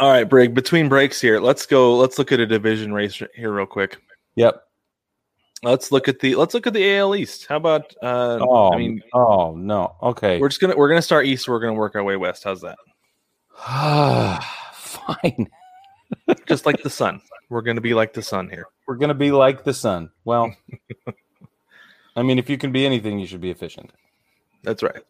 All right, Brig. Between breaks here, let's go. Let's look at a division race here real quick. Yep. Let's look at the let's look at the AL East. How about? Uh, Oh, I mean, oh no. Okay. we're just gonna we're gonna start east. We're gonna work our way west. How's that? Fine. Just like the sun. We're gonna be like the sun here. We're gonna be like the sun. Well, I mean, if you can be anything, you should be efficient. That's right.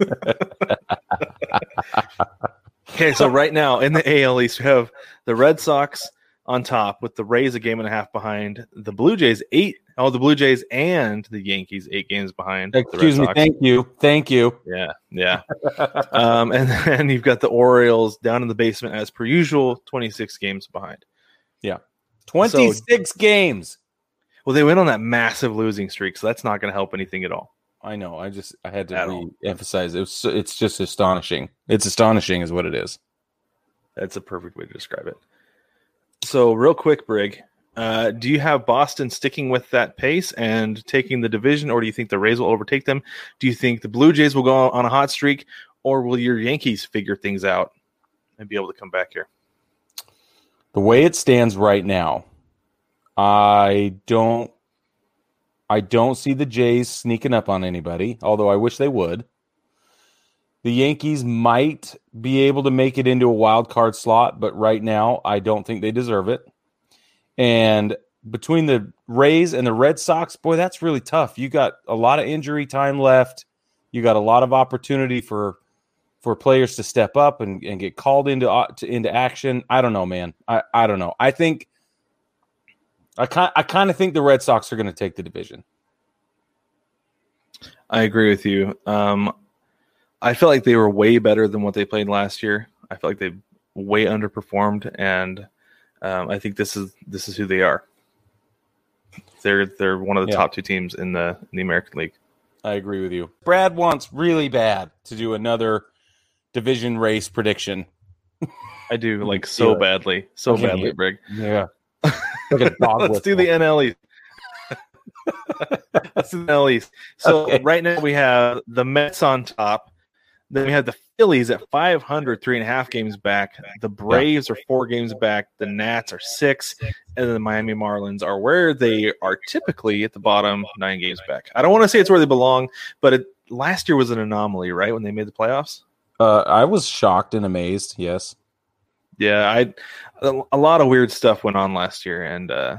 okay, so right now in the AL East, we have the Red Sox on top with the Rays a game and a half behind. The Blue Jays eight. Oh, the Blue Jays and the Yankees eight games behind. Excuse me. Thank you. Thank you. Yeah, yeah. um, and then you've got the Orioles down in the basement as per usual, twenty six games behind. Yeah, Twenty-six games. Well, they went on that massive losing streak, so that's not going to help anything at all. I know. I just I had to re-emphasize. It was, it's just astonishing. It's astonishing, is what it is. That's a perfect way to describe it. So, real quick, Brig, uh, do you have Boston sticking with that pace and taking the division, or do you think the Rays will overtake them? Do you think the Blue Jays will go on a hot streak, or will your Yankees figure things out and be able to come back here? The way it stands right now, I don't I don't see the Jays sneaking up on anybody, although I wish they would. The Yankees might be able to make it into a wild card slot, but right now I don't think they deserve it. And between the Rays and the Red Sox, boy, that's really tough. You got a lot of injury time left. You got a lot of opportunity for for players to step up and, and get called into uh, to, into action. I don't know, man. I, I don't know. I think I kind I kind of think the Red Sox are going to take the division. I agree with you. Um, I feel like they were way better than what they played last year. I feel like they way underperformed, and um, I think this is this is who they are. They're they're one of the Yeah. top two teams in the in the American League. I agree with you. Brad wants really bad to do another division race prediction. I do like so badly, so badly. Brig. Yeah. Like a dog Let's do the whistle. NL Let's do the NL East. So Okay. right now we have the Mets on top. Then we have the Phillies at 500, three and a half games back. The Braves are four games back. The Nats are six. And then the Miami Marlins are where they are typically at the bottom, nine games back. I don't want to say it's where they belong, but it, last year was an anomaly, right? When they made the playoffs? Uh, I was shocked and amazed. Yes. Yeah, I a lot of weird stuff went on last year, and uh,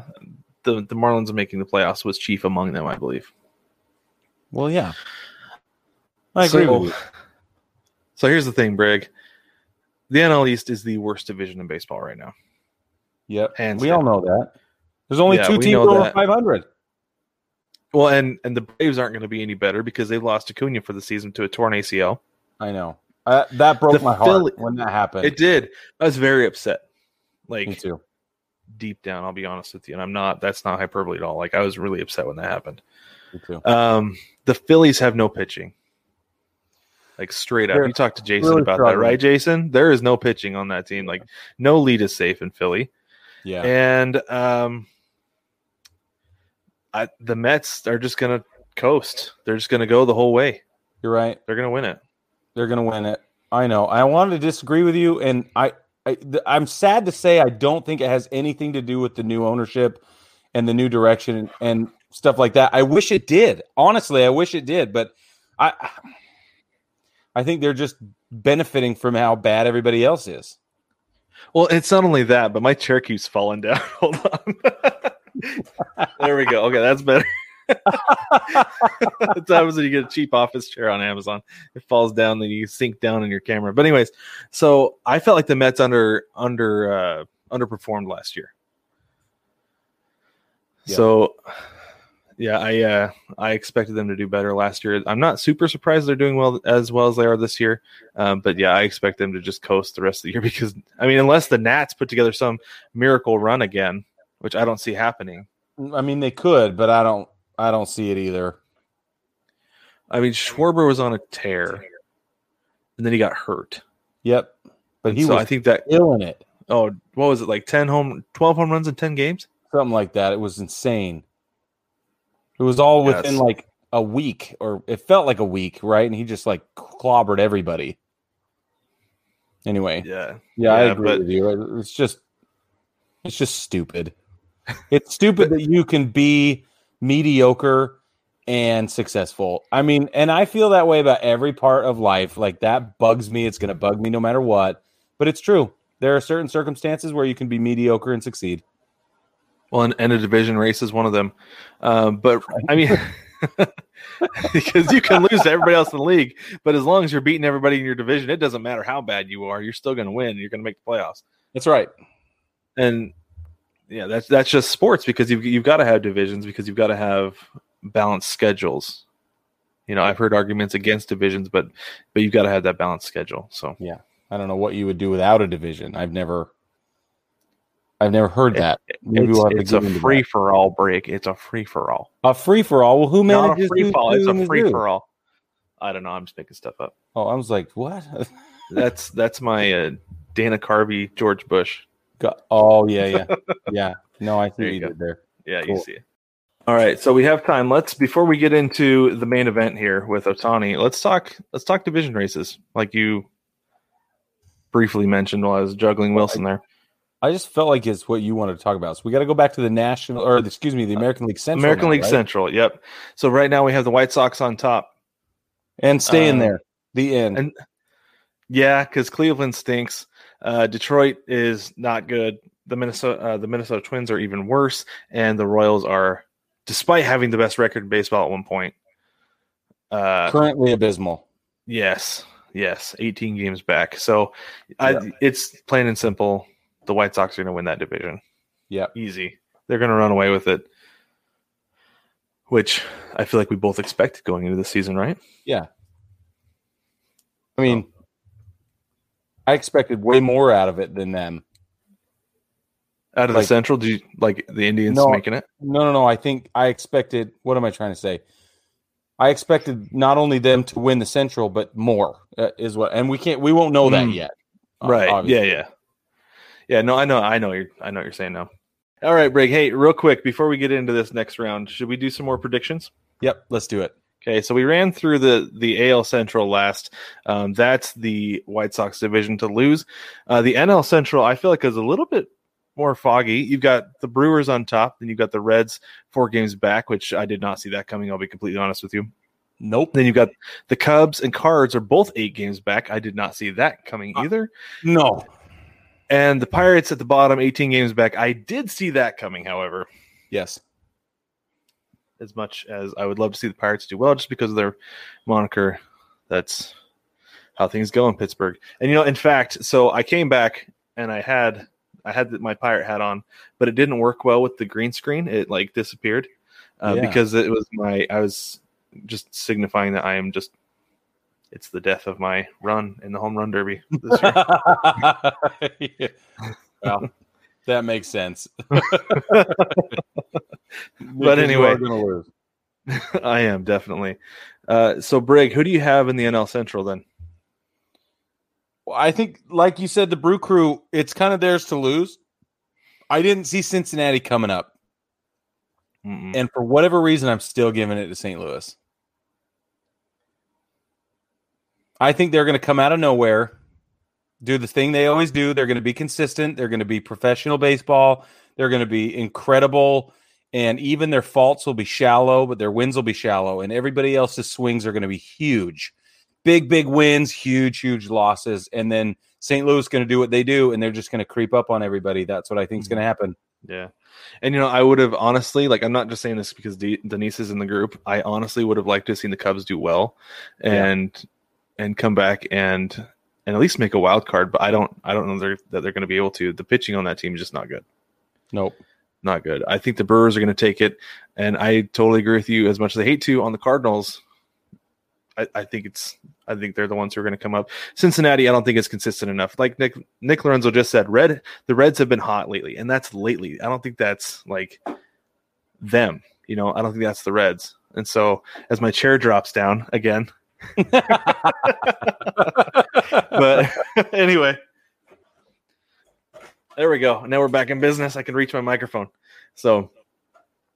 the the Marlins making the playoffs was chief among them, I believe. Well, yeah. I agree so, with you. so here's the thing, Brig. The NL East is the worst division in baseball right now. Yep. hands we all know that. There's only Yeah, two teams over that. 500. Well, and and the Braves aren't going to be any better because they lost Acuna for the season to a torn ACL. I know. Uh, that broke The my heart Philly- when that happened. It did. I was very upset. Like Me too. deep down, I'll be honest with you, and I'm not. That's not hyperbole at all. Like I was really upset when that happened. Me too. Um, the Phillies have no pitching. Like straight up, They're you talked to Jason really about that, right, Jason? There is no pitching on that team. Like no lead is safe in Philly, Yeah. and um, I, the Mets are just gonna coast. They're just gonna go the whole way. You're right. They're gonna win it. They're going to win it. I know. I wanted to disagree with you, and I, I, I'm sad to say I don't think it has anything to do with the new ownership and the new direction and, stuff like that. I wish it did. Honestly, I wish it did, but I, I think they're just benefiting from how bad everybody else is. Well, it's not only that, but my chair keeps falling down. Hold on. there we go. Okay, that's better. That's happens when you get a cheap office chair on Amazon. It falls down, then you sink down in your camera. But anyways, so I felt like the Mets under under uh, underperformed last year. Yeah. So yeah, I uh, I expected them to do better last year. I'm not super surprised they're doing well as well as they are this year. Um, but yeah, I expect them to just coast the rest of the year because I mean, unless the Nats put together some miracle run again, which I don't see happening. I mean, they could, but I don't. I don't see it either. I mean, Schwarber was on a tear, and then he got hurt. Yep, but he so was I think that killing it. oh, what was it like ten home, twelve home runs in ten games? something like that. It was insane. It was all Yes. within like a week, or it felt like a week, right? And he just like clobbered everybody. Anyway, Yeah. yeah, I agree but- with you. It's just, it's just stupid. It's stupid that you can be mediocre and successful. I mean, and I feel that way about every part of life. Like that bugs me. It's going to bug me no matter what. But it's true. There are certain circumstances where you can be mediocre and succeed. Well, and, and a division race is one of them. Um, but I mean, because you can lose to everybody else in the league, but as long as you're beating everybody in your division, it doesn't matter how bad you are. You're still going to win. You're going to make the playoffs. That's right. And yeah, that's that's just sports because you've you've got to have divisions because you've got to have balanced schedules. You know, I've heard arguments against divisions, but but you've got to have that balanced schedule. So yeah, I don't know what you would do without a division. I've never, I've never heard that. Maybe it's, we'll it's a free for all break. It's a free for all. a free for all. Well, who Not manages a free who- for all. It's a free for all. I don't know. I'm just making stuff up. Oh, I was like, what? That's that's my uh, Dana Carvey, George Bush. Go- oh yeah, yeah, yeah. No, I see There you you did there. Yeah, you see it. All right, so we have time. Let's before we get into the main event here with Ohtani, let's talk let's talk division races, like you briefly mentioned while I was juggling Wilson there. I just felt like it's what you wanted to talk about. So we got to go back to the national, or excuse me, the American League Central. American now, League right? Central, yep. So right now we have the White Sox on top. and stay in Um, there. The end. and- Yeah, because Cleveland stinks. Uh, Detroit is not good. The Minnesota uh, the Minnesota Twins are even worse, and the Royals are, despite having the best record in baseball at one point. Uh, Currently abysmal. Yes, yes, 18 games back. So I, it's plain and simple. The White Sox are going to win that division. Yeah, Easy. They're going to run away with it, which I feel like we both expected going into the season, right? Yeah. I mean, I expected way more out of it than them. Out of Like- the Central, do you like the Indians No. making it? No, no, no. I think I expected. What am I trying to say? I expected not only them to win the Central, but more uh, is what. And we can't. We won't know that Mm. yet. right. obviously. Yeah, yeah. Yeah, no, I know, I know you're I know what you're saying now. All right, Brig. Hey, real quick, before we get into this next round, should we do some more predictions? Yep. Let's do it. Okay, so we ran through the the AL Central last. Um, that's the White Sox division to lose. Uh, the NL Central, I feel like, is a little bit more foggy. You've got the Brewers on top, then you've got the Reds four games back, which I did not see that coming. I'll be completely honest with you. Nope. Then you've got the Cubs and Cards are both eight games back. I did not see that coming Uh, either. No. And the Pirates at the bottom, 18 games back. I did see that coming, however. Yes. As much as I would love to see the Pirates do well just because of their moniker. That's how things go in Pittsburgh. And you know, in fact, so I came back and I had I had my pirate hat on, but it didn't work well with the green screen. It like disappeared uh, Yeah. because it was my I was just signifying that I am just it's the death of my run in the home run derby this year. Yeah. Well, that makes sense. But anyway. Because you are gonna lose. I am definitely. Uh, so Brig, who do you have in the NL Central then? Well, I think, like you said, the Brew Crew, it's kind of theirs to lose. I didn't see Cincinnati coming up, Mm-mm. and for whatever reason, I'm still giving it to St. Louis. I think they're going to come out of nowhere, do the thing they always do. They're going to be consistent. They're going to be professional baseball. They're going to be incredible. And even their faults will be shallow, but their wins will be shallow. And everybody else's swings are going to be huge. Big, big wins, huge, huge losses. And then St. Louis is going to do what they do, and they're just going to creep up on everybody. That's what I think is going to mm-hmm. happen. Yeah. And you know, I would have honestly, like, I'm not just saying this because De- Denise is in the group. I honestly would have liked to have seen the Cubs do well, and and come back and and at least make a wild card. But I don't, I don't know they're, that they're going to be able to. The pitching on that team is just not good, Nope. Not good. I think the Brewers are going to take it, and I totally agree with you. As much as I hate to on the Cardinals, I, I think it's, I think they're the ones who are going to come up. Cincinnati, I don't think it's consistent enough. Like Nick Nick Lorenzo just said, red the Reds have been hot lately, and that's lately. I don't think that's like them. You know, I don't think that's the Reds. And so as my chair drops down again, but anyway, there we go. Now we're back in business. I can reach my microphone. So,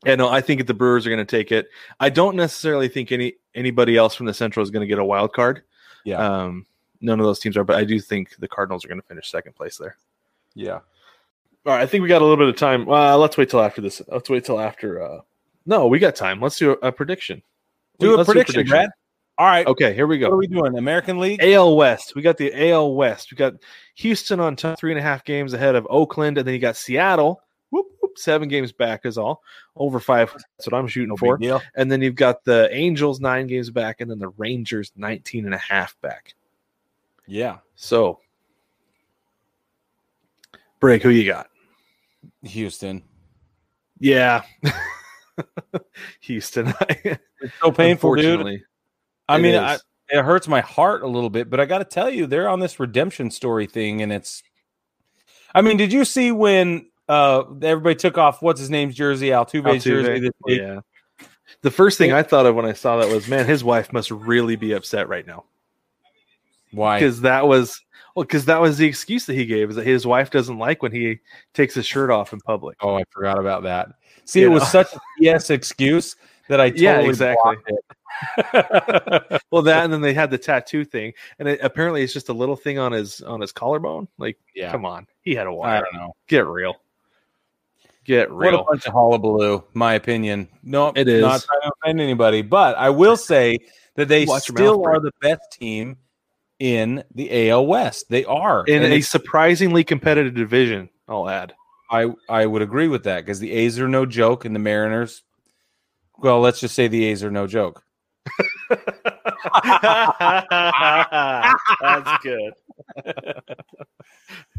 yeah, no, I think the Brewers are going to take it. I don't necessarily think any anybody else from the Central is going to get a wild card. Yeah. Um, none of those teams are, but I do think the Cardinals are going to finish second place there. Yeah. All right, I think we got a little bit of time. Uh, let's wait till after this. Let's wait till after. Uh, no, we got time. Let's do a, a prediction. Do a Let's prediction, Brad. All right. Okay, here we go. What are we doing? American League? AL West. We got the AL West. We got Houston on top three and a half games ahead of Oakland, and then you got Seattle. Whoop, whoop, seven games back is all. Over five. That's what I'm shooting No for. And then you've got the Angels nine games back, and then the Rangers 19 and a half back. Yeah. So, Brig. Who you got? Houston. Yeah, Houston. It's so painful, dude. I it mean. I, it hurts my heart a little bit, but I got to tell you, they're on this redemption story thing, and it's. I mean, did you see when uh everybody took off what's his name's jersey, Altuve's jersey? Altuve, This week? yeah. The first thing I thought of when I saw that was, man, his wife must really be upset right now Why? because that was well, because that was the excuse that he gave is that his wife doesn't like when he takes his shirt off in public. Oh, I forgot about that. See, You it was such a yes excuse that I totally Yeah, exactly. Well, that and then they had the tattoo thing, and it, apparently it's just a little thing on his on his collarbone. Like, yeah, come on, he had a wire. I don't know. Get real. Get real. What a bunch of hullabaloo, my opinion. No, It is. not trying to offend anybody, but I will say that they Watch still are the best team in the AL West. They are, In a surprisingly competitive division, I'll add. I I would agree with that because the A's are no joke, and the Mariners. Well, let's just say the A's are no joke. That's good.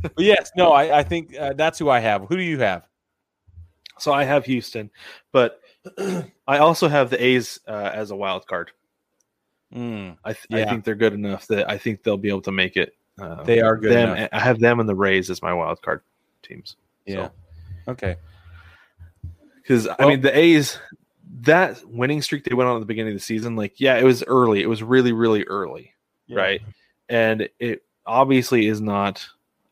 But yes, no, I, I think uh, that's who I have. Who do you have? So I have Houston, but I also have the A's uh, as a wild card. Mm, I, th- I think they're good enough that I think they'll be able to make it. Uh, They are good them, enough. I have them and the Rays as my wild card teams. yeah. Okay. Because I mean the A's that winning streak they went on at the beginning of the season, like yeah, it was early. It was really really early, right? And it obviously is not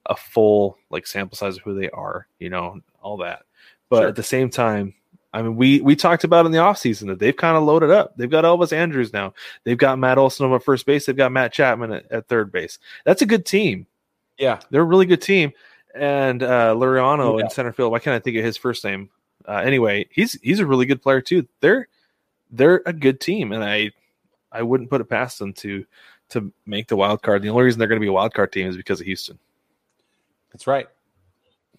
a full like sample size of who they are, you know, all that. But Sure. at the same time, I mean, we we talked about in the offseason that they've kind of loaded up. They've got Elvis Andrus now. They've got Matt Olson over at first base. They've got Matt Chapman at, at third base. That's a good team. Yeah. They're a really good team. And uh Laureano Yeah. in center field. Why can't I think of his first name? Uh, anyway, he's he's a really good player too. They're they're a good team, and I I wouldn't put it past them to to make the wild card. The only reason they're going to be a wild card team is because of Houston. That's right.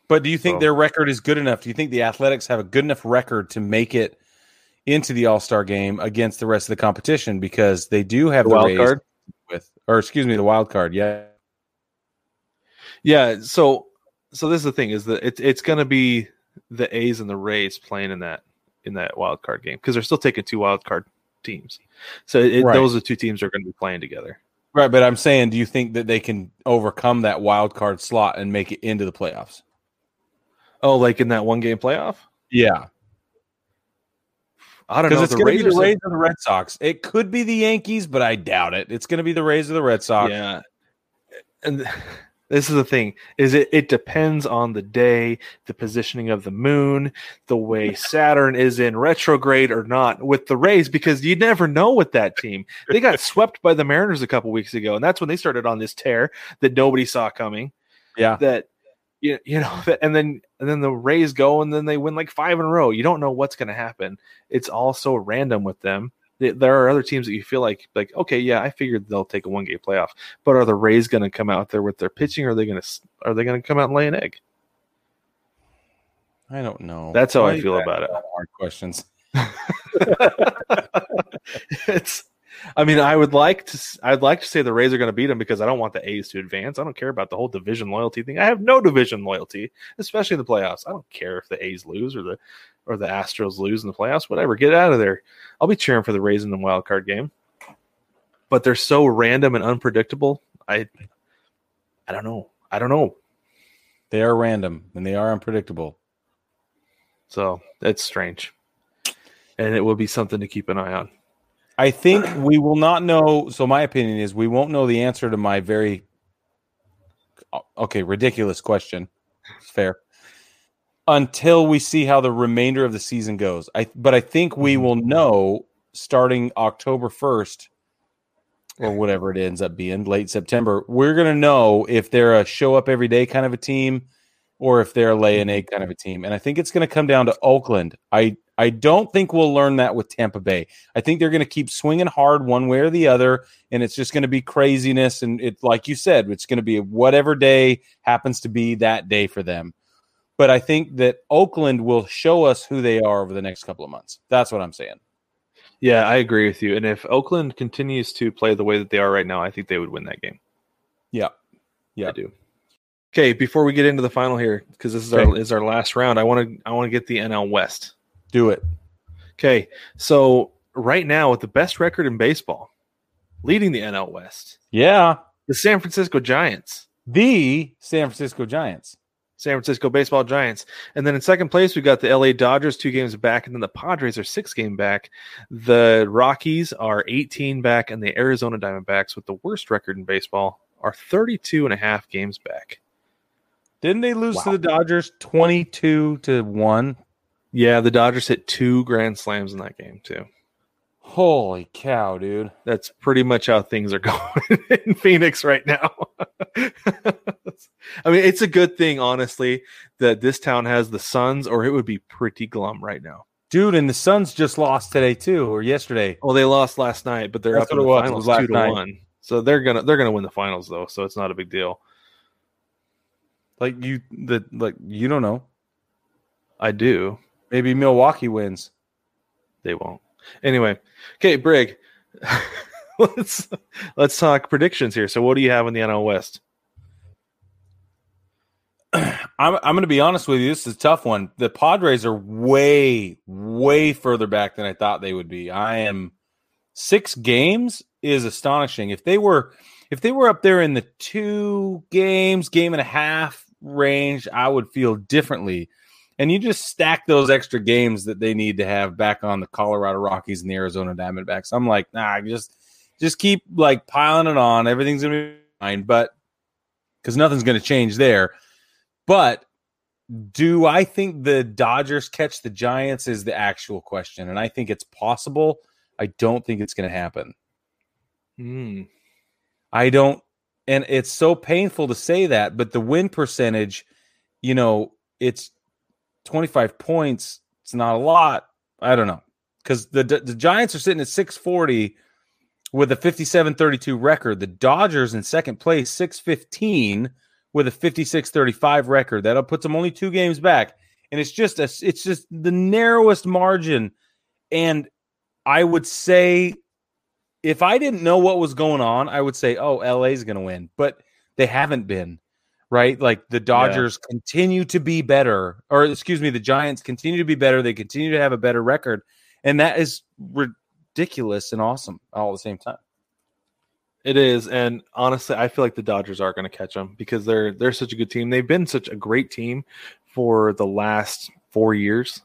But do you think So- their record is good enough? Do you think the Athletics have a good enough record to make it into the All Star game against the rest of the competition? Because they do have The the, wild Rays card? with, or excuse me, the wild card. Yeah, Yeah, so so this is the thing is that it's it's going to be the A's and the Rays playing in that in that wild card game because they're still taking two wild card teams. So it, Right. those are two teams that are going to be playing together. right. But I'm saying, do you think that they can overcome that wild card slot and make it into the playoffs? Oh, like in that one game playoff? Yeah, I don't know. it's The going to be Rays, the Rays or the Red Sox. It could be the Yankees, but I doubt it. It's going to be the Rays or the Red Sox. Yeah. And this is the thing is it it depends on the day, the positioning of the moon, the way Saturn is in retrograde or not with the Rays because you never know with that team. They got swept by the Mariners a couple weeks ago and that's when they started on this tear that nobody saw coming. Yeah. That you, you know that, and then and then the Rays go and then they win like 5 in a row. You don't know what's going to happen. It's all so random with them. Th- There are other teams that you feel like like okay, yeah, I figured they'll take a one game playoff. But are the Rays going to come out there with their pitching? Or are they going to are they going to come out and lay an egg? I don't know. That's how Why I feel about it. Hard questions. it's. I mean, I would like to. I'd like to say the Rays are going to beat them because I don't want the A's to advance. I don't care about the whole division loyalty thing. I have no division loyalty, especially in the playoffs. I don't care if the A's lose or the or the Astros lose in the playoffs. Whatever, get out of there. I'll be cheering for the Rays in the wild card game. But they're so random and unpredictable. I. I don't know. I don't know. They are random and they are unpredictable. So that's strange, and it will be something to keep an eye on. I think we will not know. So my opinion is we won't know the answer to my very okay ridiculous question. It's fair until we see how the remainder of the season goes. I but I think we Mhm. will know starting October first or whatever it ends up being, late September, we're going to know if they're a show up every day kind of a team or if they're a lay an egg kind of a team. And I think it's going to come down to Oakland. I I don't think we'll learn that with Tampa Bay. I think they're going to keep swinging hard one way or the other, and it's just going to be craziness. And it, like you said, it's going to be whatever day happens to be that day for them. But I think that Oakland will show us who they are over the next couple of months. That's what I'm saying. Yeah, I agree with you. And if Oakland continues to play the way that they are right now, I think they would win that game. Yeah, yeah, I do. Okay, before we get into the final here, because this is okay. our is our last round, I want to I want to get the NL West. Do it. Okay, so right now with the best record in baseball, leading the NL West. Yeah, the San Francisco Giants. The San Francisco Giants. San Francisco Baseball Giants. And then in second place, we've got the LA Dodgers, two games back, and then the Padres are six game back. The Rockies are 18 back, and the Arizona Diamondbacks, with the worst record in baseball, are 32 and a half games back. Didn't they lose wow. to the Dodgers 22 to 1? Yeah, the Dodgers hit two grand slams in that game, too. Holy cow, dude. That's pretty much how things are going in Phoenix right now. I mean, it's a good thing, honestly, that this town has the Suns, or it would be pretty glum right now. Dude, and the Suns just lost today too, or yesterday. Well, they lost last night, but they're That's up in the finals two to night. one. So they're gonna they're gonna win the finals though, so it's not a big deal. Like you the like you don't know. I do. Maybe Milwaukee wins. They won't. Anyway, okay, Brig. let's let's talk predictions here. So, what do you have in the NL West? I'm I'm going to be honest with you. This is a tough one. The Padres are way way further back than I thought they would be. I am six games is astonishing. If they were if they were up there in the two games, game and a half range, I would feel differently and you just stack those extra games that they need to have back on the Colorado Rockies and the Arizona Diamondbacks. I'm like, nah, just just keep like piling it on. Everything's gonna be fine, but because nothing's gonna change there. But do I think the Dodgers catch the Giants is the actual question, and I think it's possible. I don't think it's going to happen. Hmm. I don't, and it's so painful to say that, but the win percentage, you know, it's 25 points, it's not a lot. I don't know. Because the, the Giants are sitting at 640 with a 57 32 record. The Dodgers in second place, 615 with a 56 35 record. That puts them only two games back. And it's just a, it's just the narrowest margin. And I would say if I didn't know what was going on, I would say, oh, LA's going to win. But they haven't been right? Like the Dodgers yeah. continue to be better, or excuse me, the Giants continue to be better. They continue to have a better record, and that is ridiculous and awesome all at the same time. It is, and honestly, I feel like the Dodgers are going to catch them because they're they're such a good team. They've been such a great team for the last four years.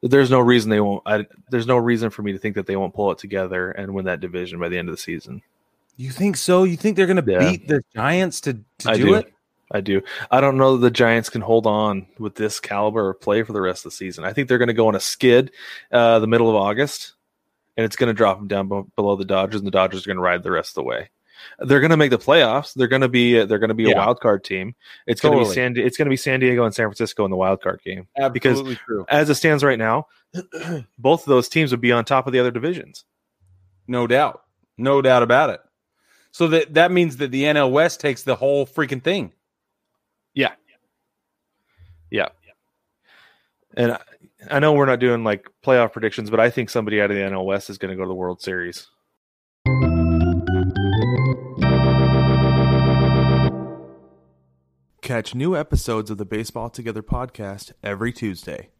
There's no reason they won't. I, there's no reason for me to think that they won't pull it together and win that division by the end of the season. You think so? You think they're going to yeah. beat the Giants to, to do, do, it? I do. I don't know that the Giants can hold on with this caliber of play for the rest of the season. I think they're going to go on a skid uh, the middle of August, and it's going to drop them down b- below the Dodgers, and the Dodgers are going to ride the rest of the way. They're going to make the playoffs. They're going to be they're going to be yeah. a wild card team. It's totally. going to be San it's going to be San Diego and San Francisco in the wild card game. Absolutely because true. as it stands right now, both of those teams would be on top of the other divisions. No doubt, no doubt about it. So that that means that the NL West takes the whole freaking thing. Yeah. Yeah. And I, I know we're not doing like playoff predictions, but I think somebody out of the NL West is going to go to the World Series. Catch new episodes of the Baseball Together podcast every Tuesday.